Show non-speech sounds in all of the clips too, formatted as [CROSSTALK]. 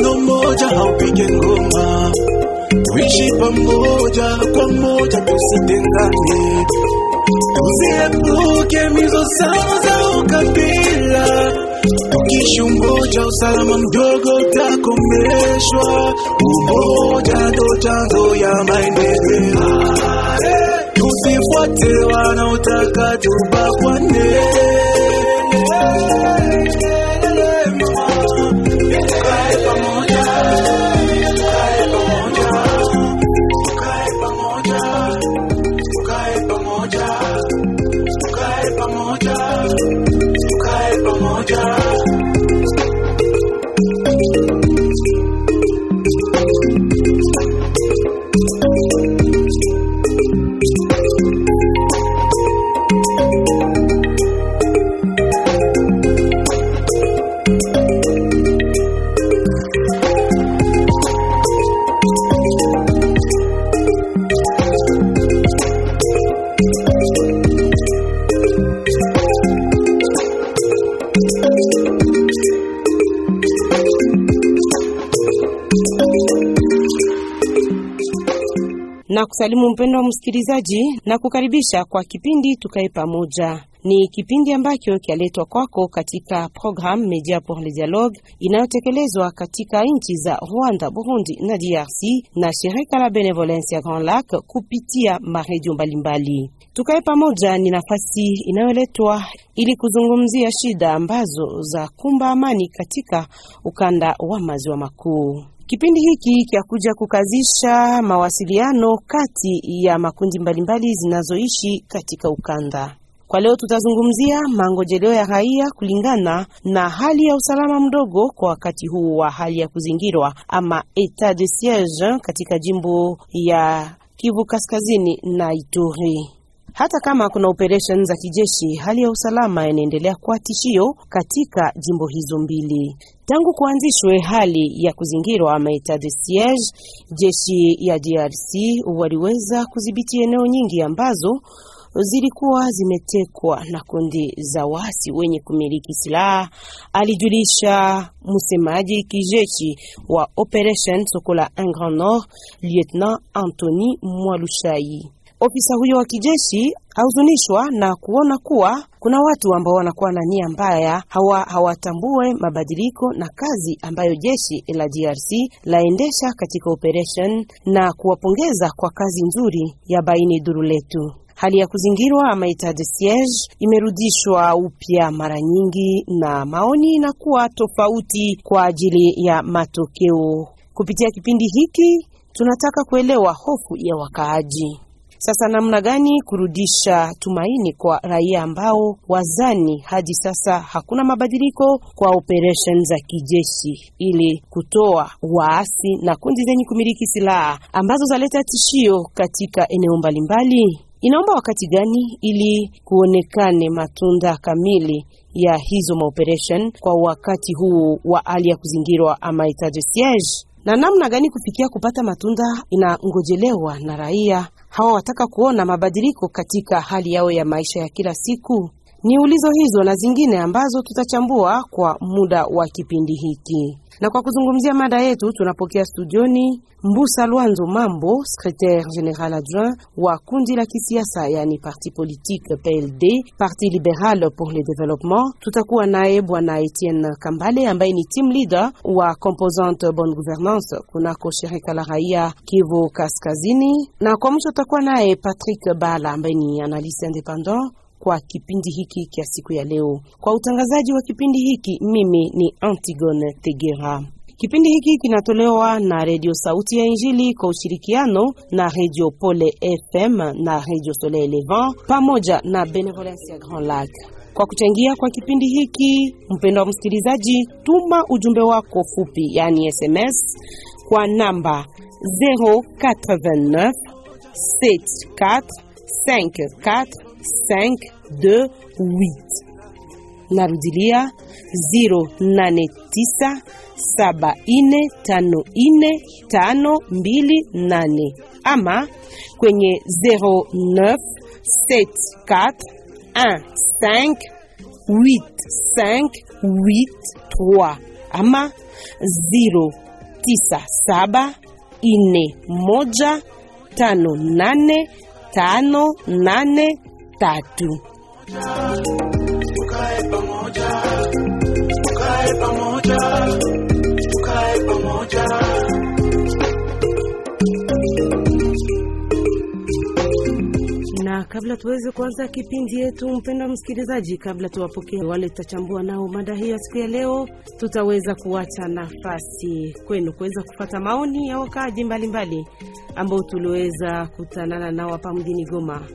mkono mmoja haupige ngoma, tuishi pamoja kwa moja, tusitengane, tuziepuke mizozano za ukabila. Tukiishi umoja, usalama mdogo utakomeshwa. Umoja ndo chanzo ya maendeleo. Tusifuate wanaotaka tubakwane. Na kusalimu mpendo wa msikilizaji na kukaribisha kwa kipindi tukae pamoja. Ni kipindi ambacho kialetwa kwako katika programme Media pour le Dialogue inayotekelezwa katika nchi za Rwanda, Burundi na DRC na shirika la Benevolence ya Grand Lac kupitia maredio mbalimbali. Tukae pamoja ni nafasi inayoletwa ili kuzungumzia shida ambazo za kumba amani katika ukanda wa maziwa makuu. Kipindi hiki kyakuja kukazisha mawasiliano kati ya makundi mbalimbali zinazoishi katika ukanda. Kwa leo tutazungumzia mangojeleo ya raia kulingana na hali ya usalama mdogo kwa wakati huu wa hali ya kuzingirwa ama etat de siege katika jimbo ya Kivu Kaskazini na Ituri. Hata kama kuna operesheni za kijeshi, hali ya usalama inaendelea kuwa tishio katika jimbo hizo mbili. Tangu kuanzishwe hali ya kuzingirwa ama etat de siege, jeshi ya DRC waliweza kudhibiti eneo nyingi ambazo zilikuwa zimetekwa na kundi za wasi wenye kumiliki silaha, alijulisha msemaji kijeshi wa Operation Sokola un Grand Nord, Lieutenant Anthony Mwalushai. Ofisa huyo wa kijeshi ahuzunishwa na kuona kuwa kuna watu ambao wanakuwa na nia mbaya, hawa hawatambue mabadiliko na kazi ambayo jeshi la DRC laendesha katika operation na kuwapongeza kwa kazi nzuri ya baini duru letu. Hali ya kuzingirwa ama etat de siege imerudishwa upya mara nyingi, na maoni inakuwa tofauti kwa ajili ya matokeo. Kupitia kipindi hiki tunataka kuelewa hofu ya wakaaji. Sasa namna gani kurudisha tumaini kwa raia ambao wazani hadi sasa hakuna mabadiliko kwa operesheni za kijeshi ili kutoa waasi na kundi zenye kumiliki silaha ambazo zaleta tishio katika eneo mbalimbali? Inaomba wakati gani ili kuonekane matunda kamili ya hizo maoperation kwa wakati huu wa hali ya kuzingirwa ama etat de siege? Na namna gani kufikia kupata matunda inangojelewa na raia hawa wataka kuona mabadiliko katika hali yao ya maisha ya kila siku? Ni ulizo hizo na zingine ambazo tutachambua kwa muda wa kipindi hiki. Na kwa kuzungumzia mada yetu tunapokea studioni Mbusa Lwanzo Mambo, secretaire general adjoint wa kundi la kisiasa yani parti politique PLD, Parti Libéral pour le Développement. Tutakuwa naye bwana Etienne Kambale ambaye ni team leader wa composante bonne gouvernance kunako shirika la raia Kivu Kaskazini, na kwa mwisho tutakuwa naye Patrick Bala ambaye ni analyste independant kwa kipindi hiki kia siku ya leo. Kwa utangazaji wa kipindi hiki, mimi ni Antigone Tegera. Kipindi hiki kinatolewa na redio Sauti ya Injili kwa ushirikiano na redio Pole FM na redio Soleil Levant pamoja na Benevolence ya Grand Lac. Kwa kuchangia kwa kipindi hiki, mpendwa msikilizaji, tuma ujumbe wako fupi, yani SMS kwa namba 089 74 54 528. Narudilia 0897454528 ama kwenye 0974158583 ama 097 ine moja tano nane tano nane tatu. tukae pamoja, tukae pamoja, tukae pamoja. Na kabla tuweze kuanza kipindi yetu, mpendwa msikilizaji, kabla tuwapokee wale tutachambua nao mada hii ya siku ya leo, tutaweza kuacha nafasi kwenu kuweza kupata maoni ya wakaaji mbalimbali ambao tuliweza kutanana nao hapa mjini Goma.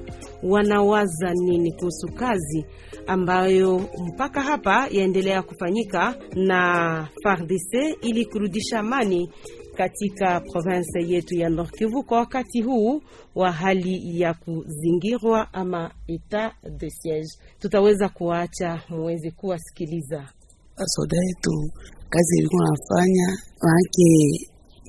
Wanawaza nini kuhusu kazi ambayo mpaka hapa yaendelea kufanyika na FARDC ili kurudisha amani katika province yetu ya Nord Kivu kwa wakati huu wa hali ya kuzingirwa ama etat de siege. Tutaweza kuacha muweze kuwasikiliza. Basoda yetu kazi ilikuwa nafanya maake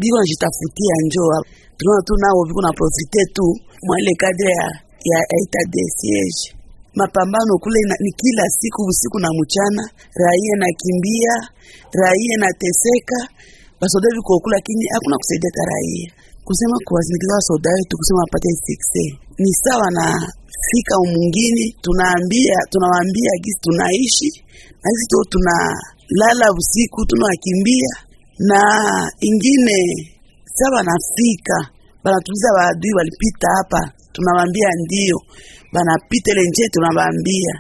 biko najitafutia njoa, tunaona tu nao biko na profite tu mwale kadre ya, ya etat de siege. Mapambano kule na, ni kila siku usiku na mchana, raia nakimbia, raia nateseka, basoda biko kule, lakini hakuna kusaidia raia kusema kuwasindikiza wasoda wetu kusema wapate sikse. Ni sawa na fika umungini, tunaambia tunawaambia gisi tunaishi na gisi to tunalala usiku tunawakimbia, na ingine sawa nafika banatuliza waadui walipita hapa, tunawaambia ndio. Banapita ile nje, tunawaambia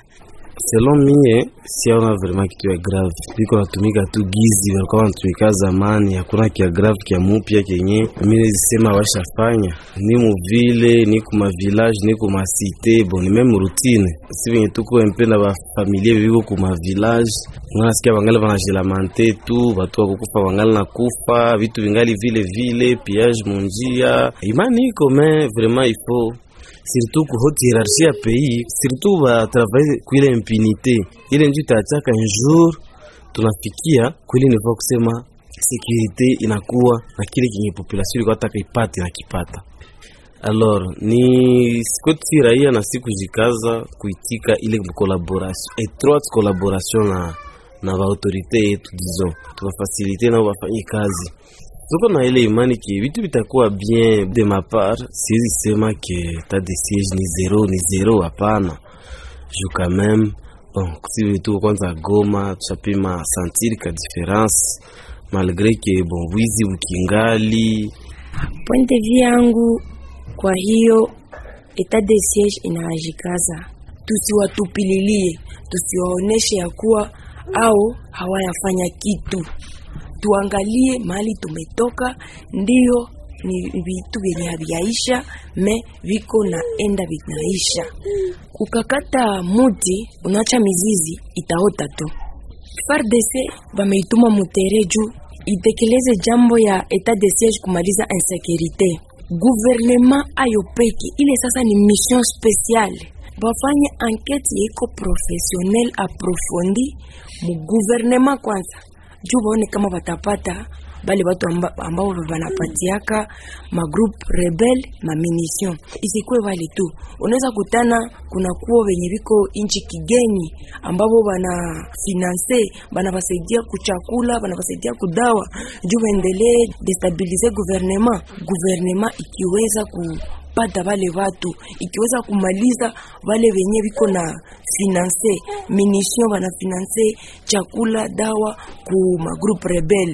Selon mie siaona vraiment kitu ya grave, biko natumika tu gizi, walikuwa wanatumika zamani. Hakuna kia grave kia mupya kenye mimi nezisema washafanya ni muvile ni kuma village ni kuma cité bon ni meme routine. Si venye tuko empenda na bafamilie biko kuma village, unasikia bangali banajilamante tu, batu wakukufa bangali na kufa, vitu vingali vile vile, piage munjia, imani iko me vraiment faut surtout ku haute hiérarchie ya pays surtout ba travailler kuile impunité. Ile ndio itachaka un jour tunafikia kweli niveau kusema sécurité inakuwa na kile kinye population ilikuwa taka ipate na kipata. Alors ni sikoti raia na siku jikaza kuitika ile collaboration étroite collaboration na na ba autorité yetu disons. Tuwafasilite nao wafanye kazi tuko na ile imani ki vitu vitakuwa bien de ma part. Siwezi sema ke ta de siege ni zero ni zero, hapana. Ju quand même bon, si tuko kwanza Goma tushapima sentir ka difference malgre ke bon wizi ukingali Point de vue yangu, kwa hiyo etat de siege inaajikaza, tusiwatupililie, tusiwaoneshe ya kuwa au hawayafanya kitu tuangalie mahali tumetoka, ndiyo ni vitu vyenye haviaisha me viko na enda vinaisha. Ukakata muti unaacha mizizi itaota tu. FARDC wameituma mutere juu itekeleze jambo ya etat de siege kumaliza insekurite. Guvernema ayo peke ile sasa ni mission spéciale, bafanye ankete yeko professionnel aprofondi mu guvernema kwanza juu waone kama watapata bale watu amba, ambao banapatiaka magroup rebel ma munition isikuwe wale tu. Unaweza kutana kuna kuo wenye viko inchi kigeni ambao wana finance bana basaidia kuchakula bana basaidia kudawa juu waendelee destabilize gouvernement. Gouvernement ikiweza ku pata wale watu. Ikiweza kumaliza wale wenye biko na finance munition bana finance chakula dawa ku magroup rebel.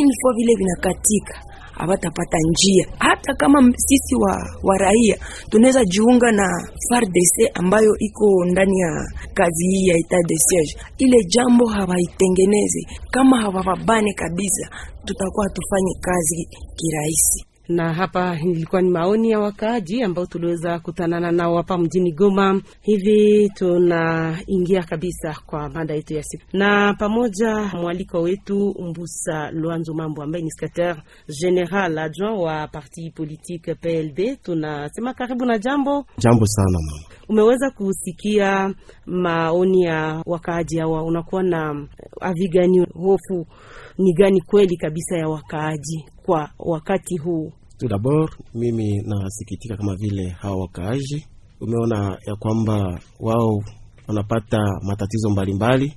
Info vile vinakatika abatapata njia. Hata kama sisi wa, wa raia tunaweza jiunga na FARDC ambayo iko ndani ya kazi hii ya etat de siege, ile jambo hawaitengeneze kama hawawabane kabisa, tutakuwa tufanye kazi kirahisi na hapa ilikuwa ni maoni ya wakaaji ambao tuliweza kutanana nao hapa mjini Goma. Hivi tunaingia kabisa kwa mada yetu ya siku, na pamoja mwaliko wetu Mbusa Lwanzo Mambo ambaye ni secretaire general adjoint wa parti politique PLD. Tunasema karibu na jambo jambo sana mama. Umeweza kusikia maoni ya wakaaji hawa, unakuwa na avi gani? Hofu ni gani kweli kabisa ya wakaaji kwa wakati huu? Tout d'abord mimi nasikitika kama vile hawa wakaaji, umeona ya kwamba wao wanapata matatizo mbalimbali.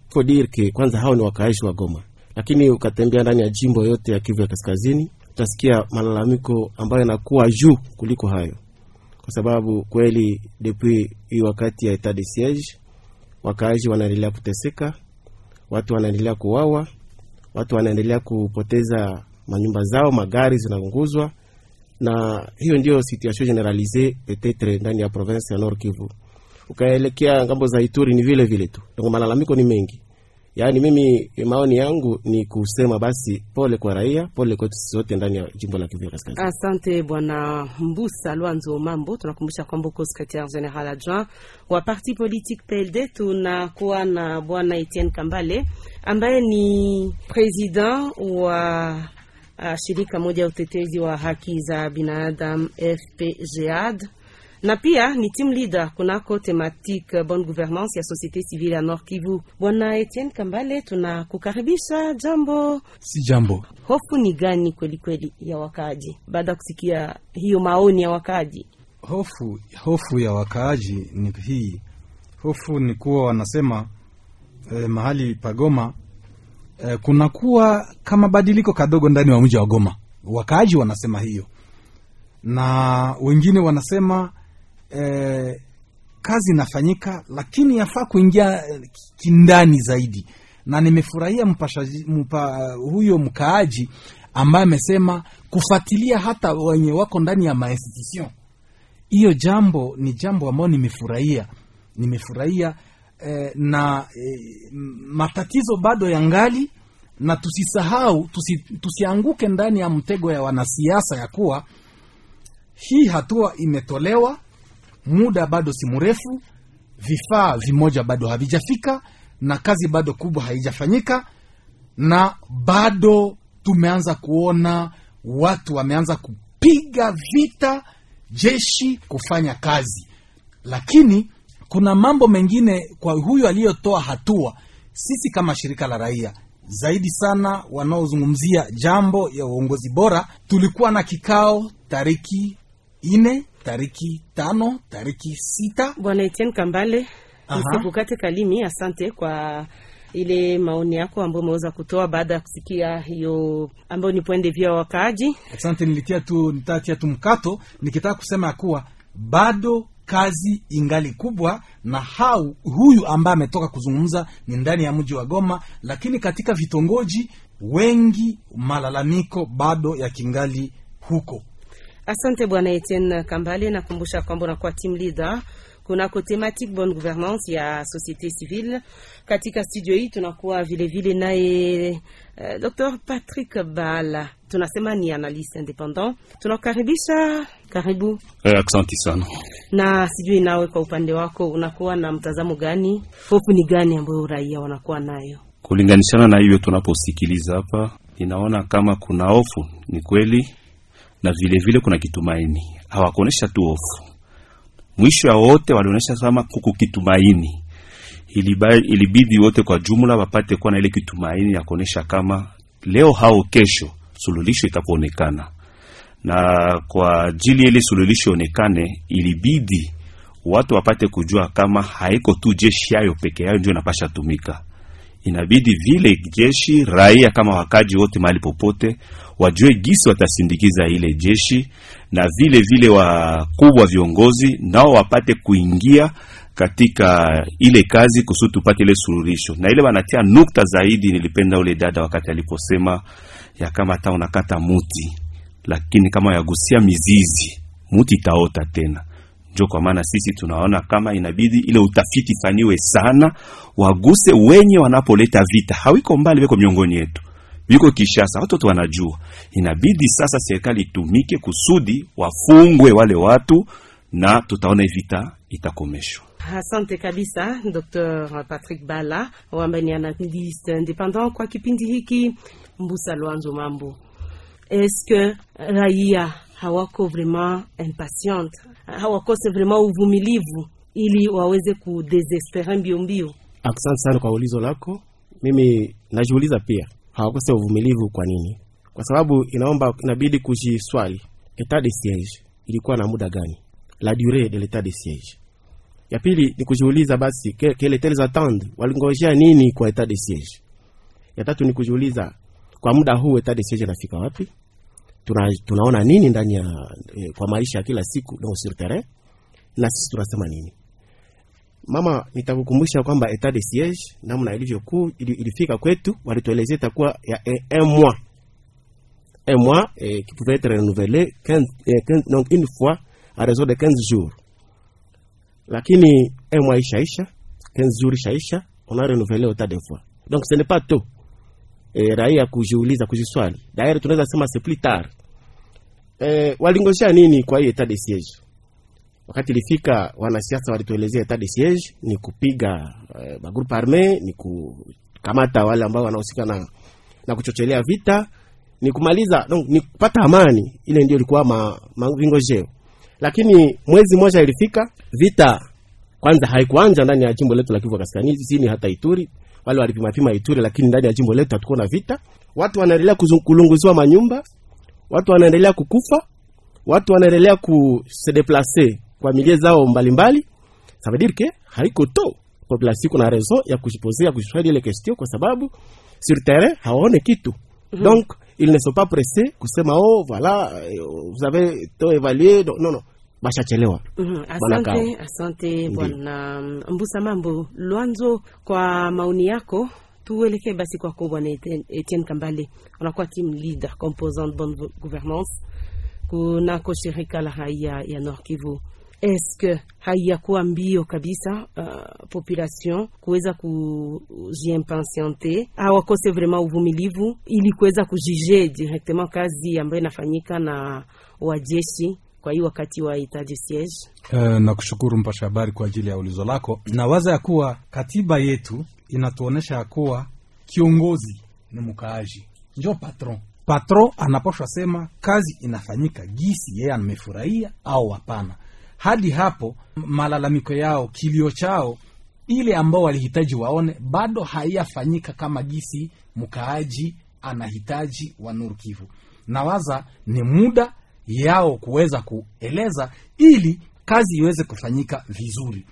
Que kwanza hao ni wakaaji wa Goma, lakini ukatembea ndani ya jimbo yote ya Kivu ya Kaskazini utasikia malalamiko ambayo yanakuwa juu kuliko hayo, kwa sababu kweli depuis hii wakati ya etat de siege wakaaji wanaendelea kuteseka, watu wanaendelea kuwawa, watu wanaendelea kupoteza manyumba zao, magari zinaunguzwa, na hiyo ndio situation generalise petetre ndani ya province ya Nord Kivu. Ukaelekea ng'ambo za Ituri ni vile vile tu, ndio malalamiko ni mengi. Yaani mimi maoni yangu ni kusema basi pole kwa raia, pole kwetu sisi wote ndani ya jimbo la Kivu Kaskazini. Asante Bwana Mbusa Lwanzo Mambo. Tunakumbusha kwamba uko secretaire general adjoint wa parti politique PLD. Tunakuwa na Bwana Etienne Kambale ambaye ni president wa uh, shirika moja ya utetezi wa haki za binadamu FPGAD na pia ni team leader kunako thematique bonne gouvernance ya société civile ya Nord Kivu. Bwana Etienne Kambale, tunakukaribisha. Jambo. Si jambo. Hofu ni gani kweli kweli ya wakaaji baada ya kusikia hiyo maoni ya wakaaji? Hofu, hofu ya wakaaji ni hii. Hofu ni kuwa wanasema eh, mahali pa Goma eh, kunakuwa kama badiliko kadogo ndani wa mji wa Goma. Wakaaji wanasema hiyo, na wengine wanasema eh, kazi inafanyika, lakini yafaa kuingia eh, kindani zaidi, na nimefurahia mpashaji mpa, huyo mkaaji ambaye amesema kufuatilia hata wenye wako ndani ya mainstitution. Hiyo jambo ni jambo ambayo nimefurahia, nimefurahia eh, na eh, matatizo bado yangali, na tusisahau tusi, tusianguke ndani ya mtego ya wanasiasa ya kuwa hii hatua imetolewa muda bado si mrefu, vifaa vimoja bado havijafika na kazi bado kubwa haijafanyika, na bado tumeanza kuona watu wameanza kupiga vita jeshi kufanya kazi, lakini kuna mambo mengine kwa huyu aliyotoa hatua. Sisi kama shirika la raia zaidi sana wanaozungumzia jambo ya uongozi bora, tulikuwa na kikao tariki ine tariki tano tariki sita. Bwana Etienne Kambale, nisikukate kalimi. Asante kwa ile maoni yako ambayo umeweza kutoa baada ya kusikia hiyo ambayo ni pwende vya wakaaji. Asante, nilitia tu nitatia tu mkato nikitaka kusema ya kuwa bado kazi ingali kubwa, na hau huyu ambaye ametoka kuzungumza ni ndani ya mji wa Goma, lakini katika vitongoji wengi malalamiko bado ya kingali huko. Asante bwana Etienne Kambale, nakumbusha kwamba unakuwa team leader kunako thematique bonne gouvernance ya societe civile. Katika studio hii tunakuwa vile vile naye uh, Dr Patrick Bala, tunasema ni analyst independent. Tunakukaribisha, karibu. Eh, Asante sana. Na sijui nawe kwa upande wako unakuwa na mtazamo gani? Hofu ni gani ambayo raia wanakuwa nayo? Kulinganishana na hiyo, tunaposikiliza hapa, inaona kama kuna hofu, ni kweli, na vilevile vile kuna kitumaini. Hawakuonesha tu hofu, mwisho ya wote walionyesha kama kuku kitumaini. Ilibidi wote kwa jumla wapate kuwa na ile kitumaini ya kuonesha kama leo hao kesho suluhisho itakuonekana, na kwa ajili ile suluhisho onekane, ilibidi watu wapate kujua kama haiko tu jeshi yayo peke yayo ndio inapasha tumika inabidi vile jeshi raia kama wakaji wote mahali popote wajue gisi watasindikiza ile jeshi, na vile vile wakubwa viongozi nao wapate kuingia katika ile kazi kusudi tupate ile suluhisho, na ile wanatia nukta zaidi. Nilipenda ule dada wakati aliposema ya kama hata unakata muti, lakini kama yagusia mizizi muti itaota tena njo kwa maana sisi tunaona kama inabidi ile utafiti faniwe sana, waguse wenye wanapoleta vita. Hawiko mbali, weko miongoni yetu, viko Kishasa, watoto wanajua. Inabidi sasa serikali itumike kusudi wafungwe wale watu, na tutaona vita itakomeshwa. Asante kabisa Dr Patrick Bala ambaye ni analyste independant kwa kipindi hiki. Mbusa Lwanzo Mambo, eske raia hawako vraiment impatiente, hawakose vraiment uvumilivu ili waweze kudesespere mbio mbio? Asante sana kwa ulizo lako. Mimi najiuliza pia hawakose uvumilivu kwa nini? Kwa sababu inaomba inabidi kujiswali, etat de siege ilikuwa na muda gani? La durée de l'état de siege. Ya pili ni kujiuliza basi que les tels walingojea nini kwa etat de siege? ya tatu ni kujiuliza kwa muda huu etat de siege inafika wapi tuna, tunaona nini ndani ya eh, kwa maisha ya kila siku donc sur terrain? Na sisi tunasema nini? Mama nitakukumbusha kwamba etat de siege namna ilivyokuwa ili, ilifika kwetu walituelezea itakuwa ya un, un mois. Un mois eh, qui pouvait être renouvelé eh, donc une fois à raison de 15 jours. Lakini un mois ishaisha 15 jours ishaisha on a renouvelé autant de fois. Donc ce n'est pas tôt eh, raia kujiuliza kujiswali daire tunaweza sema c'est plus tard. E, walingosha nini kwa hii etat de siege wakati ilifika wanasiasa walituelezea etat de siege ni kupiga e, magrupe arme ni kukamata wale ambao wanahusika na, na kuchochelea vita ni kumaliza donc, ni kupata amani. Ile ndio ilikuwa ma, mavingojeo lakini mwezi mmoja ilifika vita kwanza haikuanza ndani ya jimbo letu la Kivu Kaskazini hata Ituri wale walipimapima Ituri lakini ndani ya jimbo letu hatuko na vita. Watu wanaendelea kulunguziwa manyumba. Watu wanaendelea kukufa. Watu wanaendelea kusedeplace kwa milie zao mbalimbali. Ça veut dire que haiko to population kuna raison ya kujiposer kujiswali ile question kwa sababu sur terrain hawaone kitu. Mhm. donc ils ne sont pas pressés kusema oh voilà euh, vous avez to évalué donc, non non bashachelewa. Mhm, Asante, asante bwana Mbusa Mambo. Lwanzo kwa maoni yako. Tuelekee basi kwako bwana Etienne Kambale, unakuwa team leader composant bonne gouvernance. Kunako shirika la raia ya Nord Kivu. Eske haiyakuwa mbio kabisa uh, population kuweza kujiimpatiente hawakose vraiment uvumilivu ili kuweza kujije directement kazi ambayo inafanyika na wajeshi kwa hii wakati wa hitaji siege Eh, na kushukuru mpasha habari kwa ajili ya ulizo lako. Nawaza ya kuwa katiba yetu inatuonyesha ya kuwa kiongozi ni mkaaji, njo patron. Patron anapashwa sema kazi inafanyika gisi yeye amefurahia au hapana. Hadi hapo malalamiko yao, kilio chao, ile ambao walihitaji waone, bado haiyafanyika kama gisi mkaaji anahitaji wa Nord Kivu. Nawaza ni muda yao kuweza kueleza ili kazi iweze kufanyika vizuri.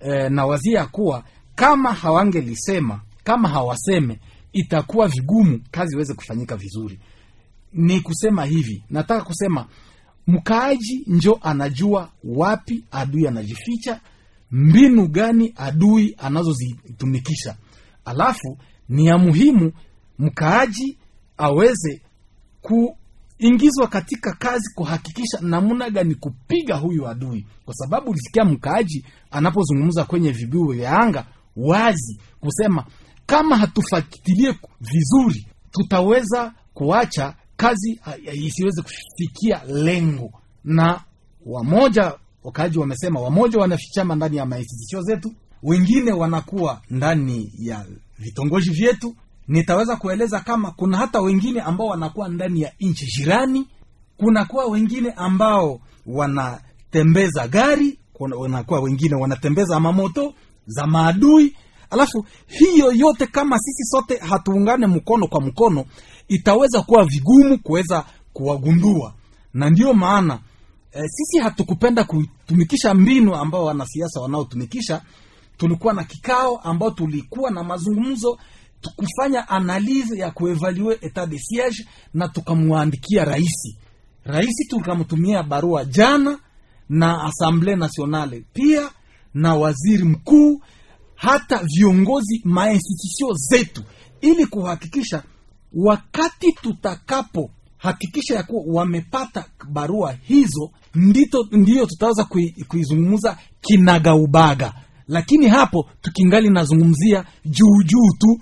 E, ya kuwa kama hawangelisema kama hawaseme itakuwa vigumu kazi iweze kufanyika vizuri. Ni kusema hivi, nataka kusema mkaaji njo anajua wapi adui anajificha, mbinu gani adui anazozitumikisha, alafu ni ya muhimu mkaaji aweze kuingizwa katika kazi kuhakikisha namna gani kupiga huyu adui, kwa sababu ulisikia mkaaji anapozungumza kwenye vibiu vya anga wazi kusema kama hatufuatilie vizuri, tutaweza kuacha kazi isiweze kufikia lengo. Na wamoja wakaaji wamesema, wamoja wanafichama ndani ya mainstitusio zetu, wengine wanakuwa ndani ya vitongoji vyetu. Nitaweza kueleza kama kuna hata wengine ambao wanakuwa ndani ya nchi jirani, kunakuwa wengine ambao wanatembeza gari, kunakuwa wengine wanatembeza mamoto za maadui. Alafu hiyo yote kama sisi sote hatuungane mkono kwa mkono, itaweza kuwa vigumu kuweza kuwagundua, na ndiyo maana e, sisi hatukupenda kutumikisha mbinu ambao wanasiasa wanaotumikisha. Tulikuwa na kikao ambao tulikuwa na mazungumzo kufanya analize ya kuevalue etat de siege, na tukamwandikia raisi raisi, tukamtumia barua jana na Assemble Nationale pia na waziri mkuu hata viongozi mainstitusio zetu, ili kuhakikisha wakati tutakapo hakikisha ya kuwa wamepata barua hizo, ndito ndiyo tutaweza kui- kuizungumza kinagaubaga. Lakini hapo tukingali nazungumzia juujuu juu tu,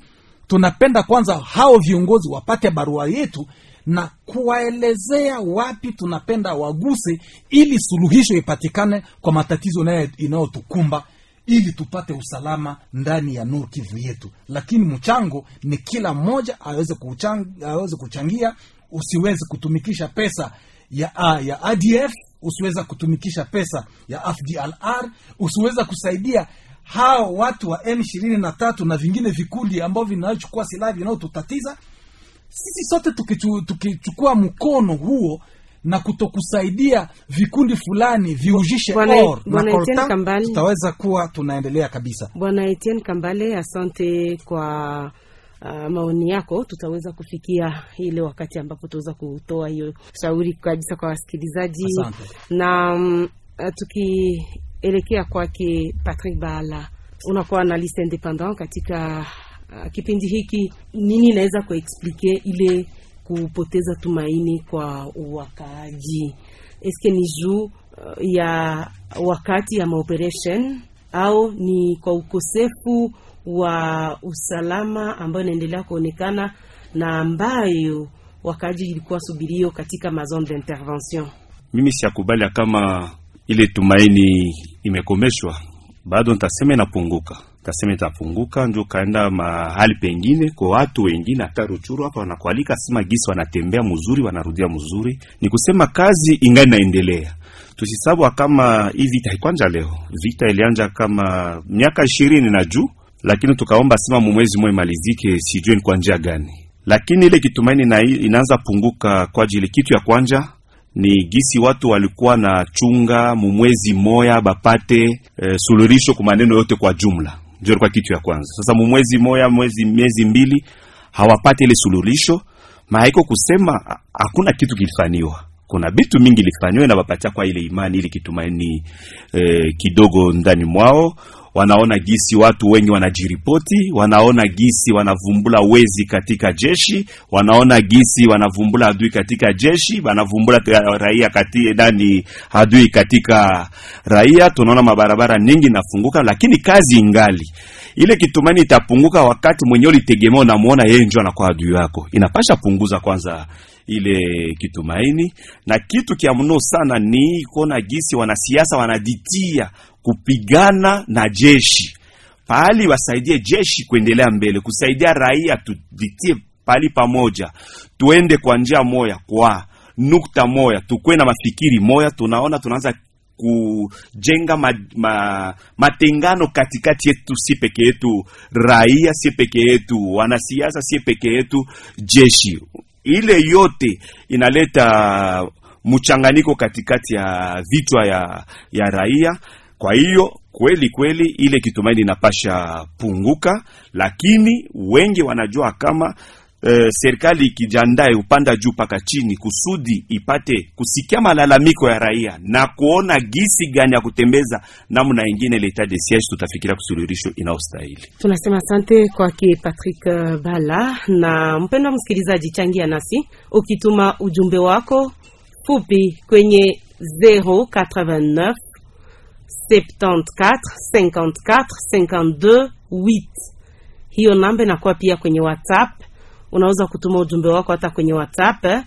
tunapenda kwanza hao viongozi wapate barua yetu na kuwaelezea wapi tunapenda waguse, ili suluhisho ipatikane kwa matatizo inayotukumba ili tupate usalama ndani ya Nord Kivu yetu. Lakini mchango ni kila mmoja aweze kuchang, aweze kuchangia. Usiweze kutumikisha pesa ya, ya ADF, usiweza kutumikisha pesa ya FDLR, usiweza kusaidia hao watu wa M ishirini na tatu na vingine vikundi ambavyo vinaochukua silaha vinaotutatiza sisi sote tukichu- tukichukua mkono huo na kutokusaidia vikundi fulani viujishe or na Kambale. tutaweza kuwa tunaendelea kabisa. Bwana Etienne Kambale, asante kwa uh, maoni yako, tutaweza kufikia ile wakati ambapo tutaweza kutoa hiyo shauri kabisa kwa wasikilizaji Asante. na um, tukielekea kwake Patrick Bala, unakuwa analyst independent katika uh, kipindi hiki, nini inaweza kuexplike ile kupoteza tumaini kwa wakaaji? Eske ni juu uh, ya wakati ya maoperation au ni kwa ukosefu wa usalama ambayo inaendelea kuonekana na ambayo wakaaji ilikuwa subirio katika mazone d'intervention? mimi siakubali kama ile tumaini imekomeshwa, bado nitasema inapunguka, tasema itapunguka, ndio kaenda mahali pengine kwa watu wengine, hata Ruchuru hapa wanakualika sima gisi wanatembea mzuri, wanarudia mzuri, ni kusema kazi ingali inaendelea. Tusisabu kama hii vita haikwanja leo, vita ilianja kama miaka ishirini na juu, lakini tukaomba sima mumwezi mwe malizike, sijui ni kwa njia gani, lakini ile kitumaini na inaanza punguka kwa ajili kitu ya kwanja ni gisi watu walikuwa na chunga mumwezi moya bapate e, suluhisho kwa maneno yote kwa jumla, ndio ilikuwa kitu ya kwanza. Sasa mumwezi moya mwezi miezi mbili hawapate ile suluhisho, maiko kusema hakuna kitu kilifanywa. Kuna vitu mingi ilifanywa na bapatia kwa ile imani ile kitumaini e, kidogo ndani mwao wanaona gisi watu wengi wanajiripoti, wanaona gisi wanavumbula wezi katika jeshi, wanaona gisi wanavumbula adui katika jeshi, wanavumbula raia kati ndani adui katika raia. Tunaona mabarabara nyingi nafunguka, lakini kazi ingali ile kitumani itapunguka wakati mwenyewe ulitegemea unamuona yeye ndio anakuwa adui yako, inapasha punguza kwanza ile kitumaini. Na kitu kya mno sana ni kuona gisi wanasiasa wanaditia kupigana na jeshi, pahali wasaidie jeshi kuendelea mbele, kusaidia raia, tuvitie pahali pamoja, tuende kwa njia moya, kwa nukta moya, tukwe na mafikiri moya. Tunaona tunaanza kujenga ma, ma, matengano katikati yetu, si peke yetu raia, si peke yetu wanasiasa, si peke yetu jeshi. Ile yote inaleta mchanganyiko katikati ya vichwa ya, ya raia. Kwa hiyo kweli kweli ile kitumaini inapasha punguka, lakini wengi wanajua kama eh, serikali ikijandae upanda juu mpaka chini kusudi ipate kusikia malalamiko ya raia na kuona gisi gani ya kutembeza namna ingine leta tutafikiria kusuluhisho inayostahili. Tunasema asante kwake Patrick uh, Bala. Na mpendwa msikilizaji, changia nasi ukituma ujumbe wako fupi kwenye 089 74 54 52 8. Hiyo namba inakuwa pia kwenye WhatsApp. Unaweza kutuma ujumbe wako hata kwenye WhatsApp eh,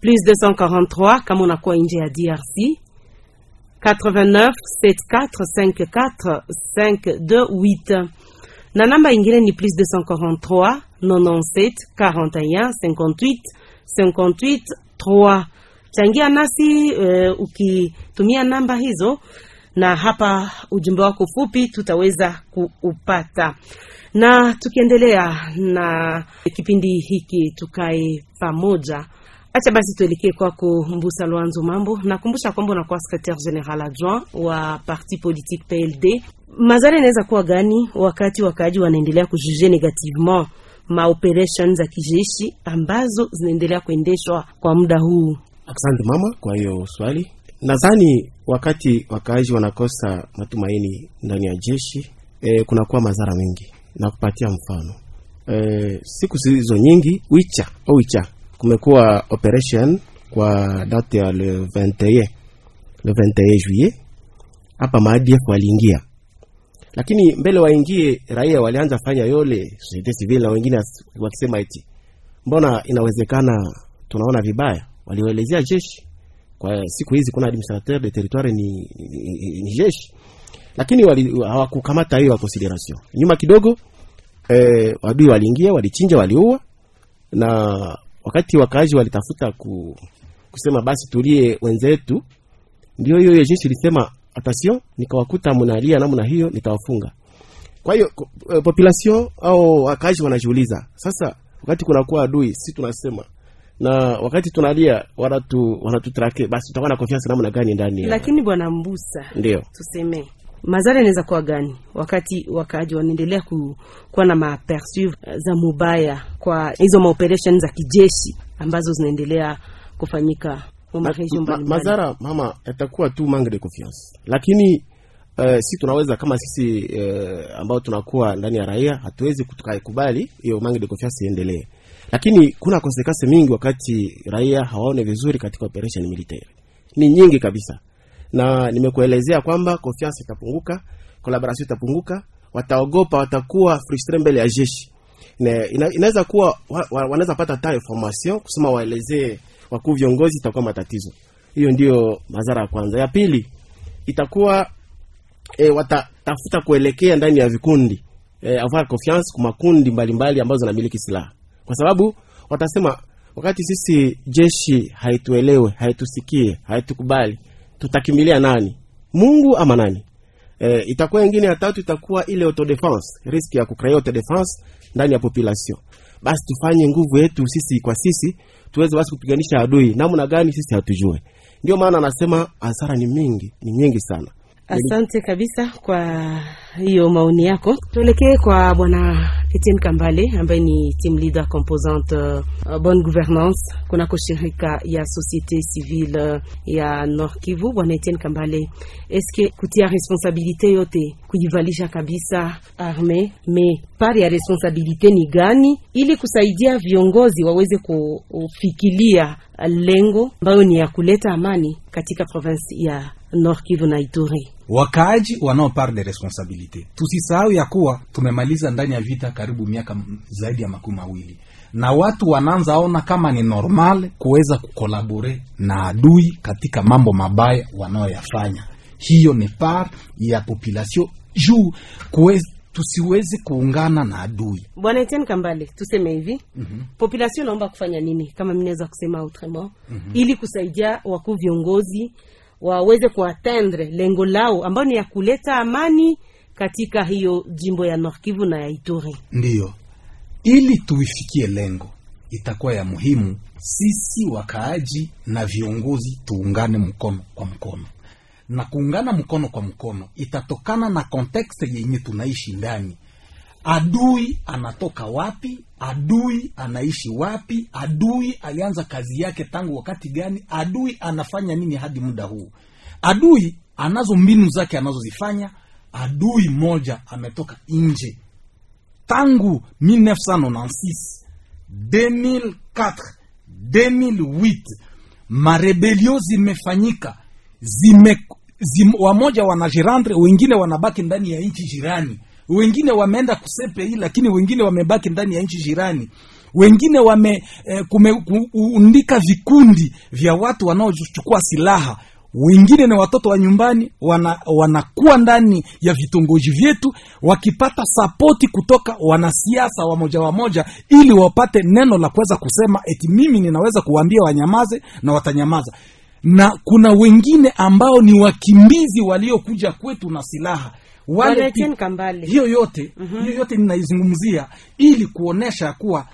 plus 243 kama unakuwa nje ya DRC 89 74 54 528 na namba ingine ni plus 243 97 41 58 58 3 changia nasi uh, ukitumia namba hizo na hapa ujumbe wako fupi tutaweza kuupata. Na tukiendelea na kipindi hiki tukae pamoja acha basi tuelekee kwako mbusa lwanzo mambo. Nakumbusha kwamba unakuwa secretaire general adjoint wa parti politique pld mazara inaweza kuwa gani wakati wakaaji wanaendelea kujuge negativement maoperation za kijeshi ambazo zinaendelea kuendeshwa kwa muda huu? Asante mama kwa hiyo swali. Nadhani wakati wakaaji wanakosa matumaini ndani ya jeshi e, kunakuwa madhara mengi, na kupatia mfano. E, siku zilizo nyingi wicha au wicha kumekuwa operation kwa date ya le 21 le 21 juillet. Hapa maadf waliingia, lakini mbele waingie raia walianza fanya yole societe civile na wengine wakisema eti mbona inawezekana tunaona vibaya? Waliwaelezea jeshi kwa siku hizi kuna administrateur de territoire ni, ni, ni, ni jeshi. Lakini hawakukamata hiyo consideration. Nyuma kidogo eh, wadui waliingia walichinja waliua. Na wakati wakaaji walitafuta ku, kusema basi tulie wenzetu ndio hiyo hiyo jeshi ilisema attention nikawakuta mnalia namna hiyo nitawafunga. Kwa hiyo eh, population au wakaaji wanajiuliza sasa wakati kunakuwa adui si tunasema na wakati tunalia wanatu wanatutrake basi tutakuwa na confiance namna gani ndani lakini bwana mbusa ndio. tuseme madhara inaweza kuwa gani wakati wakaaji wanaendelea ku, kuwa na maaperçu za mubaya kwa hizo maoperation za kijeshi ambazo zinaendelea kufanyika mu Ma- mbalimbali? mama yatakuwa tu manque de confiance. Lakini uh, si tunaweza kama sisi uh, ambao tunakuwa ndani ya raia hatuwezi tukaikubali hiyo manque de confiance iendelee lakini kuna konsekansi mingi wakati raia hawaone vizuri katika operation militaire ni nyingi kabisa. Na nimekuelezea kwamba confiance itapunguka collaboration itapunguka wataogopa watakuwa frustre mbele ya jeshi. Na ina, inaweza kuwa wa, wa, wanaweza pata ta information kusema waelezee wakuu viongozi itakuwa matatizo. Hiyo ndio madhara ya kwanza. Ya pili itakuwa e, watatafuta kuelekea ndani ya vikundi e, avoir confiance kwa makundi mbalimbali ambazo zinamiliki silaha kwa sababu watasema wakati sisi jeshi haituelewe haitusikie haitukubali tutakimbilia nani? Mungu ama nani? E, itakuwa ingine ya tatu itakuwa ile autodefense riski ya kucrea autodefense ndani ya population. Basi tufanye nguvu yetu sisi kwa sisi tuweze basi kupiganisha adui namna gani sisi hatujue. Ndio maana anasema hasara ni mingi ni nyingi sana Asante kabisa kwa hiyo maoni yako. Tuelekee kwa bwana Etienne Kambale ambaye ni team leader composante uh, bonne gouvernance kunako shirika ya societe civile ya Nord Kivu. Bwana Etienne Kambale, eske kutia responsabilite yote kuivalisha kabisa arme, me pari ya responsabilite ni gani, ili kusaidia viongozi waweze kufikilia lengo ambayo ni ya kuleta amani katika province ya Nord Kivu na Ituri? Wakaaji wanao part de responsabilite. Tusisahau ya kuwa tumemaliza ndani ya vita karibu miaka zaidi ya makumi mawili na watu wanaanza ona kama ni normal kuweza kukolabore na adui katika mambo mabaya wanaoyafanya. Hiyo ni part ya population juu kuwezi, tusiweze kuungana na adui. Bwana Etienne Kambale, tuseme hivi mm-hmm. population naomba kufanya nini, kama mnaweza kusema autrement mm-hmm. ili kusaidia wakuu viongozi waweze kuatendre lengo lao ambayo ni ya kuleta amani katika hiyo jimbo ya Nord Kivu na ya Ituri. Ndiyo, ili tuifikie lengo, itakuwa ya muhimu sisi wakaaji na viongozi tuungane mkono kwa mkono, na kuungana mkono kwa mkono itatokana na kontekste yenye tunaishi ndani. Adui anatoka wapi? Adui anaishi wapi? Adui alianza kazi yake tangu wakati gani? Adui anafanya nini hadi muda huu? Adui anazo mbinu zake anazozifanya. Adui moja ametoka nje tangu 1996 2004 2008 marebelio zimefanyika zime, zime, wamoja wanajirandre wengine wanabaki ndani ya nchi jirani wengine wameenda kusepei lakini wengine wamebaki ndani ya nchi jirani. Wengine wame eh, kumeundika vikundi vya watu wanaochukua silaha. Wengine ni watoto wa nyumbani wana, wanakuwa ndani ya vitongoji vyetu wakipata sapoti kutoka wanasiasa wamoja wamoja ili wapate neno la kuweza kusema eti mimi ninaweza kuwaambia wanyamaze na watanyamaza. Na kuna wengine ambao ni wakimbizi waliokuja kwetu na silaha wale hiyo yote mm-hmm. hiyo yote ninaizungumzia ili kuonesha kuwa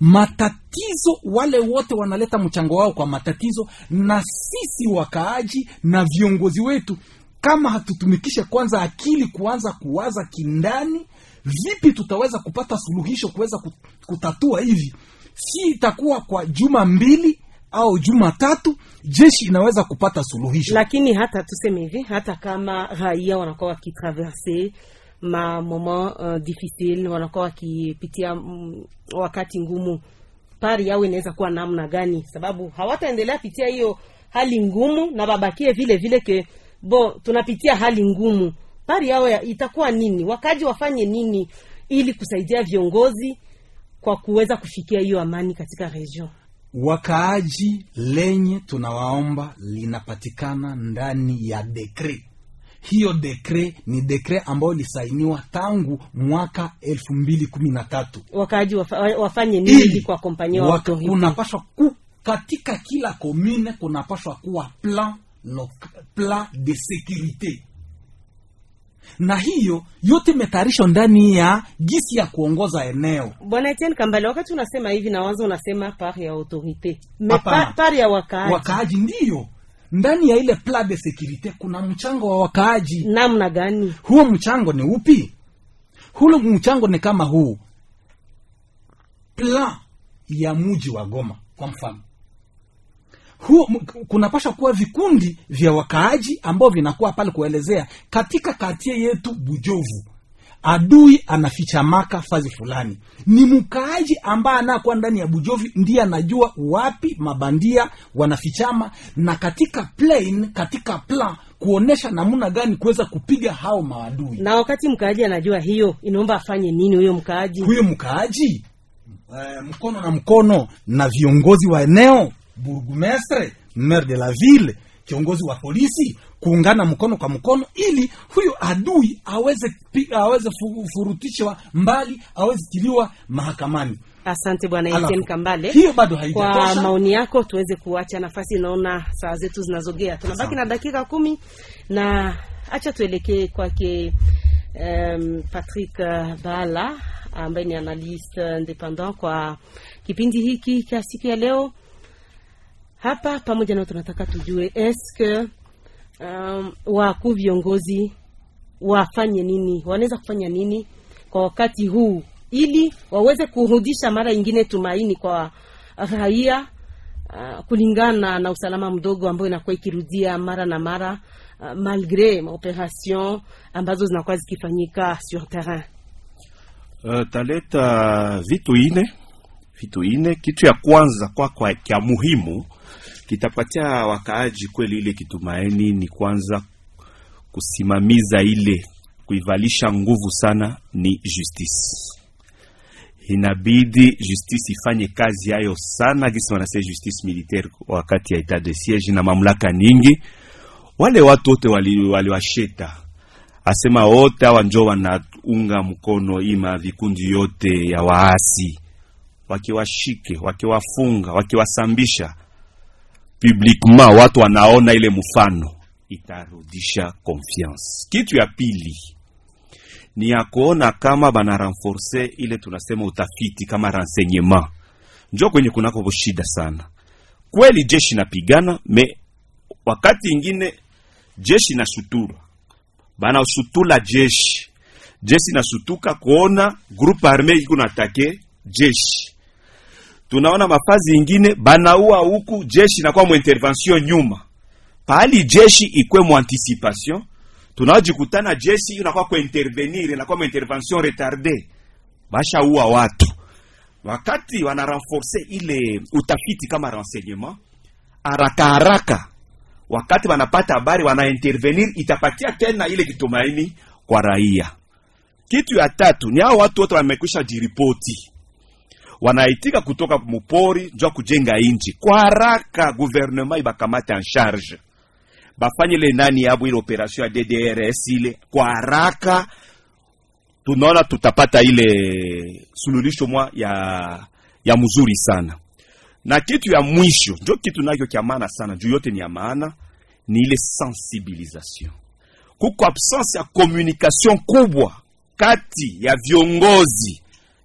matatizo wale wote wanaleta mchango wao kwa matatizo na sisi wakaaji na viongozi wetu kama hatutumikishe kwanza akili kuanza kuwaza kindani vipi tutaweza kupata suluhisho kuweza kutatua hivi si itakuwa kwa juma mbili au juma tatu jeshi inaweza kupata suluhisho lakini hata tuseme hivi, hata kama raia wanakuwa wakitraverse ma moment uh, difficile, wanakuwa wakipitia mm, wakati ngumu, pari yao inaweza kuwa namna gani? Sababu hawataendelea pitia hiyo hali ngumu na babakie vile vile ke bo tunapitia hali ngumu, pari yao ya, itakuwa nini? Wakaji wafanye nini ili kusaidia viongozi kwa kuweza kufikia hiyo amani katika region? Wakaaji lenye tunawaomba linapatikana ndani ya dekre hiyo dekre ni dekre ambayo ilisainiwa tangu mwaka elfu mbili kumi na tatu. Wakaaji wafa, wafanye nini kwa kuakompanyia waka- autorite? ku, katika kila komine kunapashwa kuwa plan, plan de securite na hiyo yote imetayarishwa ndani ya gisi ya kuongoza eneo. Bwana Etienne Kambale, wakati unasema hivi na wanza unasema par ya autorite. Me par, par ya wakaaji. Wakaaji ndiyo. Ndani ya ile plan de securite kuna mchango wa wakaaji. Namna gani? Huo mchango ni upi? Hulo mchango ni kama huu. Plan ya muji wa goma kwa mfano huo kunapasha kuwa vikundi vya wakaaji ambao vinakuwa pale kuelezea katika katie yetu bujovu adui anafichamaka fazi fulani. Ni mkaaji ambaye anakuwa ndani ya bujovi ndiye anajua wapi mabandia wanafichama na katika plain katika plan kuonesha namna gani kuweza kupiga hao maadui. Na wakati mkaaji anajua hiyo inaomba afanye nini huyo mkaaji? Huyo mkaaji? Eh, mkono na mkono na viongozi wa eneo burgumestre maire de la ville kiongozi wa polisi kuungana mkono kwa mkono ili huyo adui aweze aweze furutishwa mbali aweze tiliwa mahakamani. Asante bwana Etienne Kambale hiyo bado kwa maoni yako tuweze kuacha nafasi naona saa zetu zinazogea. Tunabaki na dakika kumi na acha tuelekee kwake um, patrick uh, bala ambaye ni analyste independant kwa kipindi hiki cha siku ya leo hapa pamoja nao tunataka tujue eske um, wakuu viongozi wafanye nini wanaweza kufanya nini kwa wakati huu ili waweze kurudisha mara ingine tumaini kwa raia uh, kulingana na usalama mdogo ambayo inakuwa ikirudia mara na mara uh, malgre maoperation ambazo zinakuwa zikifanyika sur terrain Uh, taleta vitu ine vitu ine. Kitu ya kwanza kwa, kwa kya muhimu kitapatia wakaaji kweli ile kitumaini ni kwanza kusimamiza ile kuivalisha nguvu sana ni justice. Inabidi justice ifanye kazi yayo sana, gisi wanasema justice militaire wakati ya etat de siege na mamlaka nyingi. Wale watu wote waliwasheta wali asema wote hawa njo wanaunga mkono ima vikundi yote ya waasi, wakiwashike wakiwafunga wakiwasambisha publiquement, watu wanaona ile mfano, itarudisha confiance. Kitu ya pili ni ya kuona kama bana renforce ile tunasema utafiti kama renseignement, njo kwenye kunako shida sana. Kweli jeshi napigana me wakati ingine jeshi na sutura banasutula jeshi jeshi nasutuka kuona groupe arme iko natake jeshi. Tunaona mafazi ingine banaua huku jeshi inakuwa muintervention nyuma, pahali jeshi ikwe mu anticipation, tunajikutana jeshi inakuwa ku intervenir inakuwa mu retarde, bashaua watu. Wakati wana ile utafiti kama renseignement haraka haraka wakati wanapata habari wana itapatia tena ile kitumaini kwa raia. Kitu ya tatu ni hao watu wote wamekwisha jiripoti, wanaitika kutoka mupori njua kujenga inji kwa haraka, Guvernema ibakamate en charge, bafanye nani yabo ile operation ya DDRS ile kwa haraka. Tunaona tutapata ile suluhisho mwa ya, ya mzuri sana na kitu ya mwisho njo kitu nakyo kya maana sana, juu yote ni ya maana, ni ile sensibilisation. Kuko absence ya communication kubwa kati ya viongozi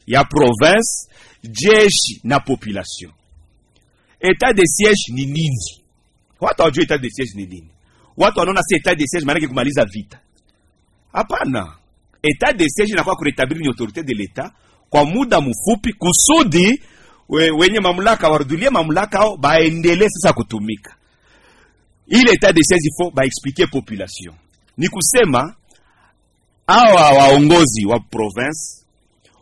ya province, jeshi na population. Etat de siege ni nini? Watu hawajui etat de siege ni nini. Watu wanaona si etat de siege maanake kumaliza vita. Hapana, etat de siege inakuwa kuretablir ni autorite de l'etat kwa muda mfupi kusudi we, wenye mamlaka warudulie mamlaka ao baendelee sasa kutumika. Ile etat de siege ifo baexplike population, ni kusema awa waongozi wa province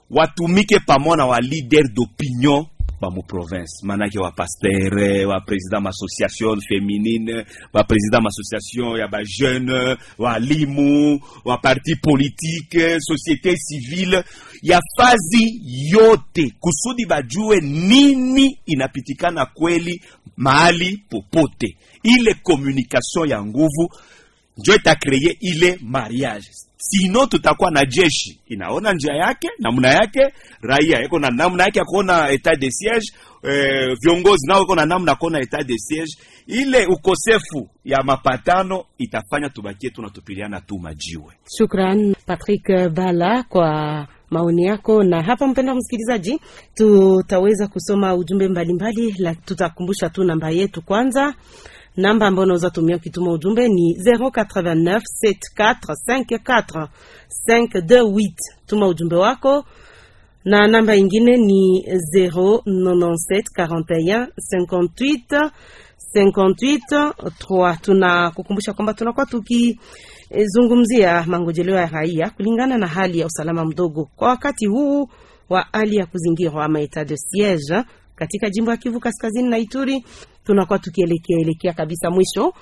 watumike pamoja na wa leader d'opinion. Ba mu province, manake wa pasteur wa president ma association feminine, wa president ma association ya ba jeune walimu wa parti politique société civile. Ya fazi yote, kusudi bajue nini inapitikana kweli mahali popote. Ile communication ya nguvu njo itakreye ile mariage sino tutakuwa na jeshi inaona njia yake namna yake, raia iko na namna yake ya kuona etat de siege eh, viongozi nao iko na namna kuona etat de siege. Ile ukosefu ya mapatano itafanya tubakie tunatupiliana tu majiwe. Shukran Patrick Bala kwa maoni yako. Na hapa, mpendwa msikilizaji, tutaweza kusoma ujumbe mbalimbali, la tutakumbusha tu namba yetu kwanza Namba ambayo unaweza tumia ukituma ujumbe ni 089 7454 528. Tuma ujumbe wako na namba ingine ni 097 41 58 58 3. Tunakukumbusha kwamba tunakuwa tukizungumzia mangojeleo ya raia kulingana na hali ya usalama mdogo kwa wakati huu wa hali ya kuzingirwa ama etat de siege katika jimbo ya Kivu Kaskazini na Ituri. Tunakuwa tukielekea elekea kabisa mwisho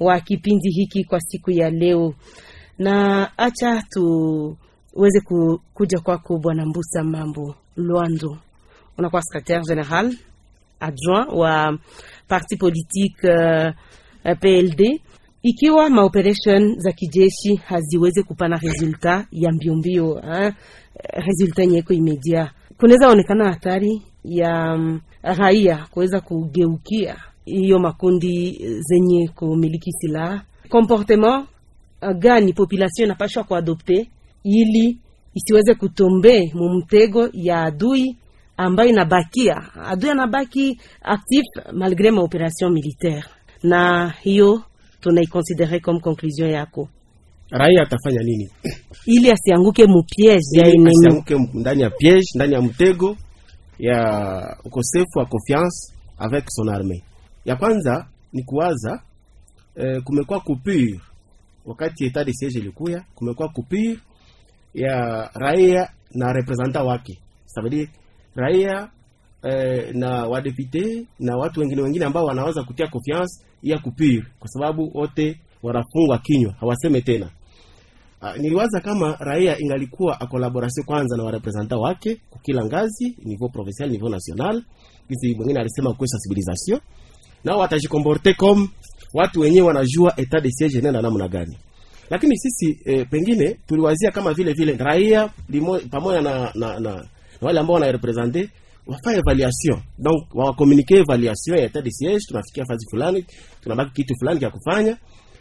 wa kipindi hiki kwa siku ya leo, na acha tuweze ku, kuja kwako Bwana Mbusa Mambo Lwando, unakuwa secretaire general adjoint wa parti politique uh, PLD. Ikiwa maoperation za kijeshi haziwezi kupana resulta ya mbiombio eh, resultat imejia kunaweza onekana hatari ya um, raia kuweza kugeukia hiyo makundi zenye kumiliki silaha. Comportement uh, gani population inapashwa kuadopte ili isiweze kutombe mumtego ya adui ambayo inabakia, adui anabaki actif malgre maoperation militaire, na hiyo tunaikonsidere comme conclusion yako, raia atafanya nini? [COUGHS] Ili asianguke mupiege ya enemi. asianguke ndani ya piege, ndani ya mtego ya ukosefu wa confiance avec son armée ya kwanza ni kuwaza eh, kumekuwa kupir wakati etat de siege ilikuya kumekuwa kupir ya raia na representant wake. Ça raia eh, na wadepute na watu wengine wengine ambao wanaweza kutia confiance ya kupir, kwa sababu wote wanafungwa kinywa hawaseme tena. Uh, niliwaza kama raia ingalikuwa a kwanza na warepresenta wake kwa kila ngazi niveau provincial niveau national. Kisi mwingine alisema kwa sensibilisation nao watajikomporte comme watu wenyewe wanajua etat de siege nenda namna gani. Lakini sisi e, pengine tuliwazia kama vile vile raia pamoja na, na, na, na wale ambao wanarepresente wafanye evaluation. Donc wawakomunike evaluation ya etat de siege tunafikia fazi fulani tunabaki kitu fulani cha kufanya.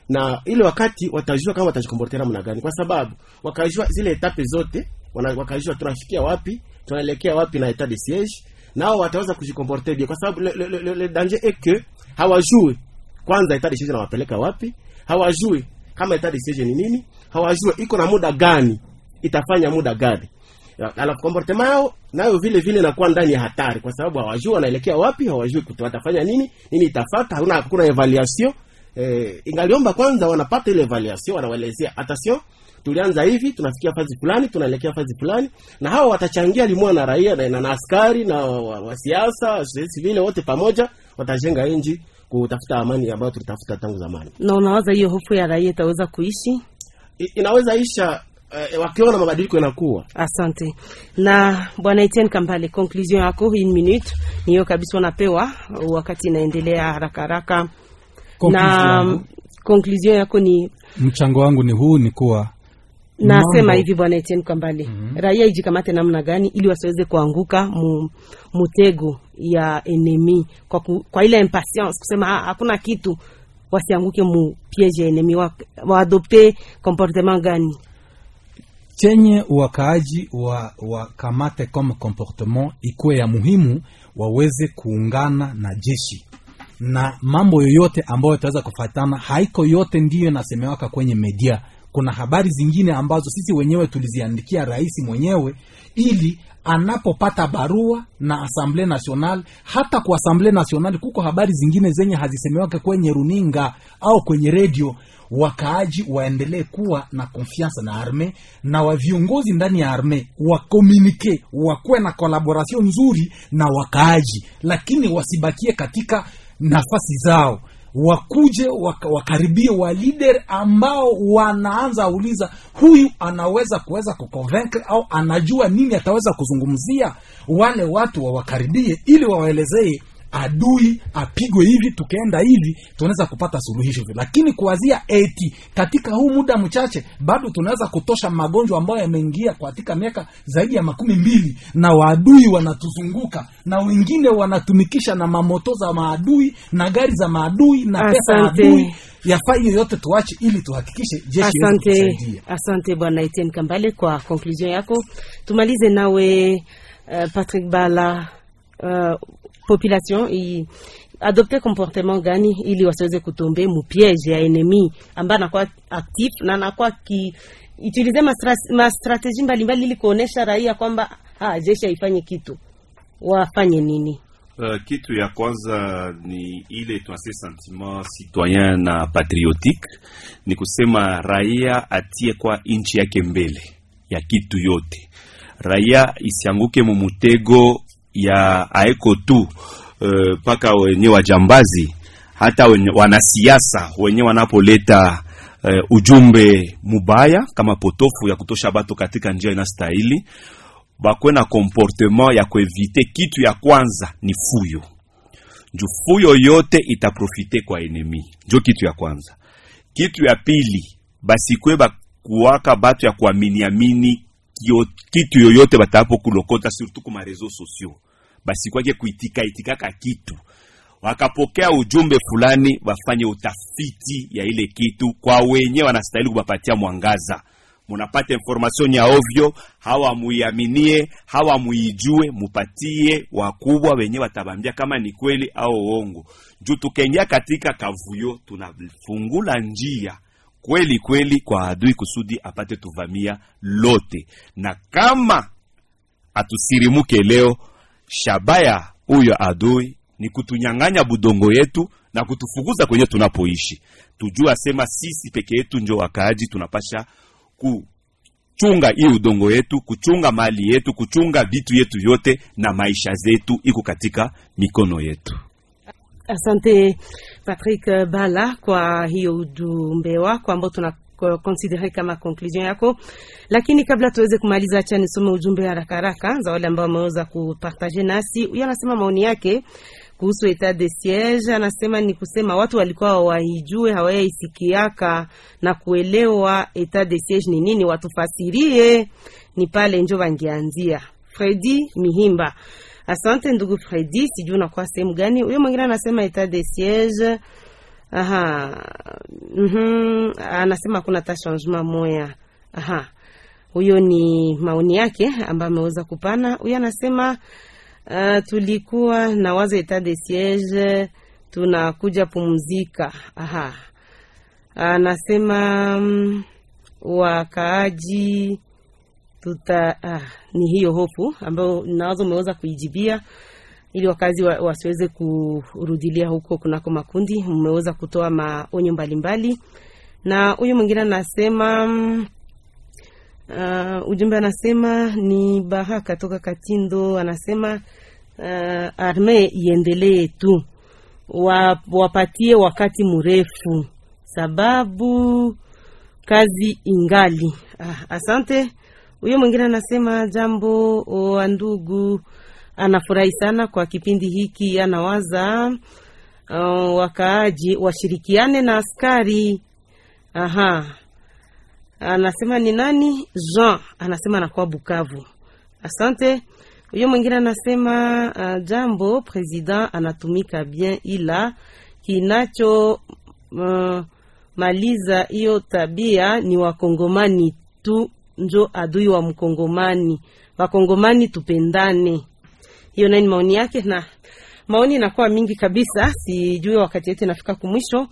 Na ile wakati watajua kama watajikomporte namna gani, kwa sababu wakajua zile etape zote wakajua tunafikia wapi, tunaelekea wapi na etat de siege, nao wataweza kujikomporter bien, kwa sababu le, le, le, le danger est que hawajui kwanza etat de nawapeleka wapi, hawajui kama etat de siege ni nini, hawajui iko na muda gani, itafanya muda gani. Alafu comportement yao nayo vile vile inakuwa ndani ya hatari, kwa sababu hawajui wanaelekea wapi, hawajui watafanya nini, nini itafata, hakuna hakuna evaluation eh, ingaliomba kwanza wanapata ile evaluation, wanawaelezea attention, tulianza hivi, tunafikia fazi fulani, tunaelekea fazi fulani, na hao watachangia limua na raia na, na, na askari na wa, wa siasa sisi vile wote pamoja watajenga nchi kutafuta amani ambayo tulitafuta tangu zamani. Na unawaza hiyo hofu ya raia itaweza kuishi? I, inaweza isha Uh, wakiona mabadiliko yanakuwa Asante. Na bwana Etienne Kambale, conclusion yako in minute niyo kabisa, unapewa wakati inaendelea haraka haraka, na konklusion yako ni mchango wangu ni huu ni kuwa nasema hivi bwana Etienne Kambale, raia ijikamate namna gani ili wasiweze kuanguka mu, mutego ya enemi? Kwa, ku, kwa ile impatience kusema "Ah, hakuna kitu, wasianguke mu piege ya enemi, wa- waadopte comportement gani? chenye wakaaji wa wakamate comme comportement ikuwe ya muhimu, waweze kuungana na jeshi na mambo yoyote ambayo itaweza kufatana. Haiko yote ndiyo inasemewaka kwenye media. Kuna habari zingine ambazo sisi wenyewe tuliziandikia rais mwenyewe ili anapopata barua na Assemblée National. Hata kwa Assemblée National kuko habari zingine zenye hazisemewake kwenye runinga au kwenye redio wakaaji waendelee kuwa na konfiansa na arme na wa viongozi ndani ya arme wakomunike, wakuwe na collaboration nzuri na wakaaji, lakini wasibakie katika nafasi zao, wakuje waka, wakaribie wa leader ambao wanaanza uliza huyu anaweza kuweza kuconvincre au anajua nini ataweza kuzungumzia. Wale watu wawakaribie ili wawaelezee adui apigwe hivi, tukaenda hivi, tunaweza kupata suluhisho hivi. Lakini kuwazia eti katika huu muda mchache bado tunaweza kutosha magonjwa ambayo yameingia katika miaka zaidi ya makumi mbili, na waadui wanatuzunguka na wengine wanatumikisha na mamoto za maadui na gari za maadui na pesa adui. Yafaa hiyo tuache, ili tuhakikishe jeshi Asante, asante bwana Etienne Kambale kwa conclusion yako. Tumalize nawe uh, Patrick Bala. Uh, population i adopte comportement gani ili wasiweze kutombe mupiege ya enemi ambaye anakuwa aktif na anakuwa akiutilize mastrateji mbalimbali ili kuonesha raia kwamba jeshi haifanye kitu, wafanye nini? Uh, kitu ya kwanza ni ile tunase sentiment citoyen na patriotique, ni kusema raia atie kwa nchi yake mbele ya kitu yote, raia isianguke mumutego ya aeko tu uh, wenye wajambazi hata wenye, wanasiasa wenye wanapoleta uh, ujumbe mubaya kama potofu ya kutosha bato katika njia inastahili bakwe na comportement ya kuevite. Kitu ya kwanza ni fuyo, nju fuyo yote itaprofite kwa enemi, njo kitu ya kwanza. Kitu ya pili basikwe bakuwaka batu ya kuaminiamini kitu yoyote batapo kulokota, surtout kuma reseaux sociaux, basikwake kuitika itikaka kitu. Wakapokea ujumbe fulani, wafanye utafiti ya ile kitu kwa wenye wanastahili kubapatia mwangaza. Munapata information ya ovyo, hawa muiaminie, hawa muijue, mupatie wakubwa wenye watabambia kama ni kweli au uongo. Juu tukengia katika kavuyo, tunafungula njia kweli kweli kwa adui kusudi apate tuvamia lote, na kama atusirimuke leo, shabaya huyo adui ni kutunyang'anya budongo yetu na kutufukuza kwenye tunapoishi. Tujua sema sisi peke yetu njo wakaaji tunapasha kuchunga hii udongo yetu, kuchunga mali yetu, kuchunga vitu yetu vyote, na maisha zetu iko katika mikono yetu. Asante Patrick Bala kwa hiyo ujumbe wako ambao tuna konsidere kama conclusion yako, lakini kabla tuweze kumaliza, acha nisome ujumbe haraka haraka za wale ambao wameweza kupartage nasi. Huyo anasema maoni yake kuhusu etat de siege, anasema ni kusema watu walikuwa waijue hawayaisikiaka na kuelewa etat de siege ni nini, watufasirie, ni pale njo wangeanzia. Fredi Mihimba, asante ndugu Fredi, sijui unakuwa sehemu gani. Huyo mwingine anasema etat de siege Aha. Mm-hmm. Anasema kuna ta changement moya. Aha. Huyo ni maoni yake ambayo ameweza kupana. Huyo anasema uh, tulikuwa na wazo etat de siege tunakuja pumzika. Aha. Anasema um, wakaaji tuta ah, ni hiyo hofu ambayo nawazo umeweza kuijibia ili wakazi wa, wasiweze kurudilia huko kunako makundi. Mmeweza kutoa maonyo mbalimbali, na huyu mwingine anasema uh, ujumbe anasema ni Baraka toka Katindo, anasema uh, arme iendelee tu, wa, wapatie wakati mrefu sababu kazi ingali. Ah, asante. Huyo mwingine anasema jambo wa ndugu anafurahi sana kwa kipindi hiki, anawaza uh, wakaaji washirikiane na askari. Aha, anasema ni nani? Jean anasema anakuwa Bukavu. Asante. Huyo mwingine anasema uh, jambo president anatumika bien, ila kinacho uh, maliza hiyo tabia ni wakongomani tu, njo adui wa mkongomani. Wakongomani tupendane hiyo naye ni maoni yake, na maoni inakuwa mingi kabisa, sijui wakati yetu inafika kumwisho.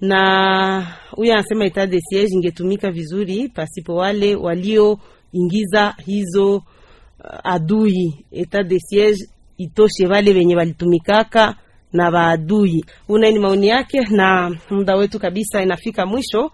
Na huyo anasema etat de siege ingetumika vizuri pasipo wale walioingiza hizo uh, adui. Etat de siege itoshe wale wenye walitumikaka na waadui. Una ni maoni yake, na muda wetu kabisa inafika mwisho.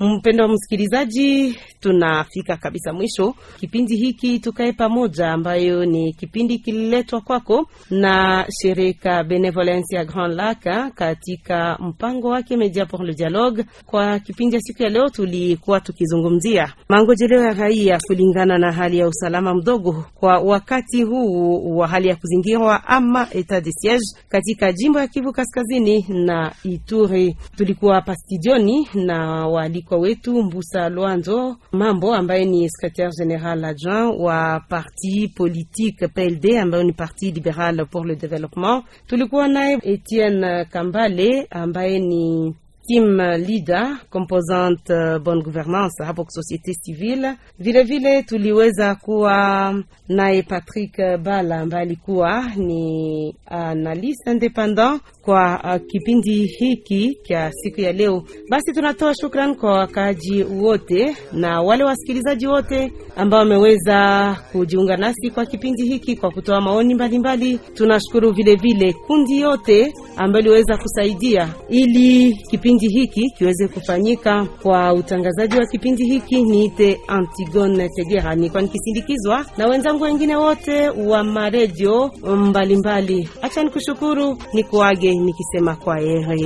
Mpendo wa msikilizaji, tunafika kabisa mwisho kipindi hiki tukae pamoja, ambayo ni kipindi kililetwa kwako na shirika Benevolence ya Grand Lac katika mpango wake Media pour le Dialogue. Kwa kipindi ya siku ya leo, tulikuwa tukizungumzia mangojeleo ya raia kulingana na hali ya usalama mdogo kwa wakati huu wa hali ya kuzingirwa ama etat de siege katika jimbo ya Kivu Kaskazini na Ituri. Tulikuwa hapa studioni na wali kwa wetu Mbusa Lwanzo Mambo ambaye ni secretaire general adjoint wa parti politique PLD ambayo ni Parti Liberal pour le Développement. Tulikuwa naye Etienne Kambale ambaye ni team leader composante uh, bonne gouvernance hapo societe civile. Vile vile tuliweza kuwa naye Patrick Bala ambaye alikuwa ni analyst independent kwa uh, kipindi hiki cha siku ya leo. Basi tunatoa shukrani kwa wakaaji wote na wale wasikilizaji wote ambao wameweza kujiunga nasi kwa kipindi hiki kwa kutoa maoni mbalimbali. Tunashukuru vile vile kundi yote ambayo iliweza kusaidia ili kipindi hiki kiweze kufanyika. Kwa utangazaji wa kipindi hiki niite Antigone Tegera, nilikuwa nikisindikizwa na wenzangu wengine wote wa maredio mbalimbali. Acha nikushukuru, nikuage nikisema kwa heri.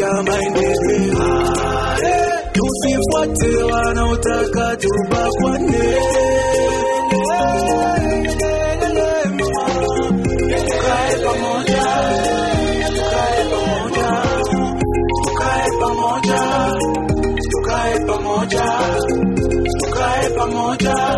ya maendeleo. Tusifuate wanaotaka tubakwane. Pamoja,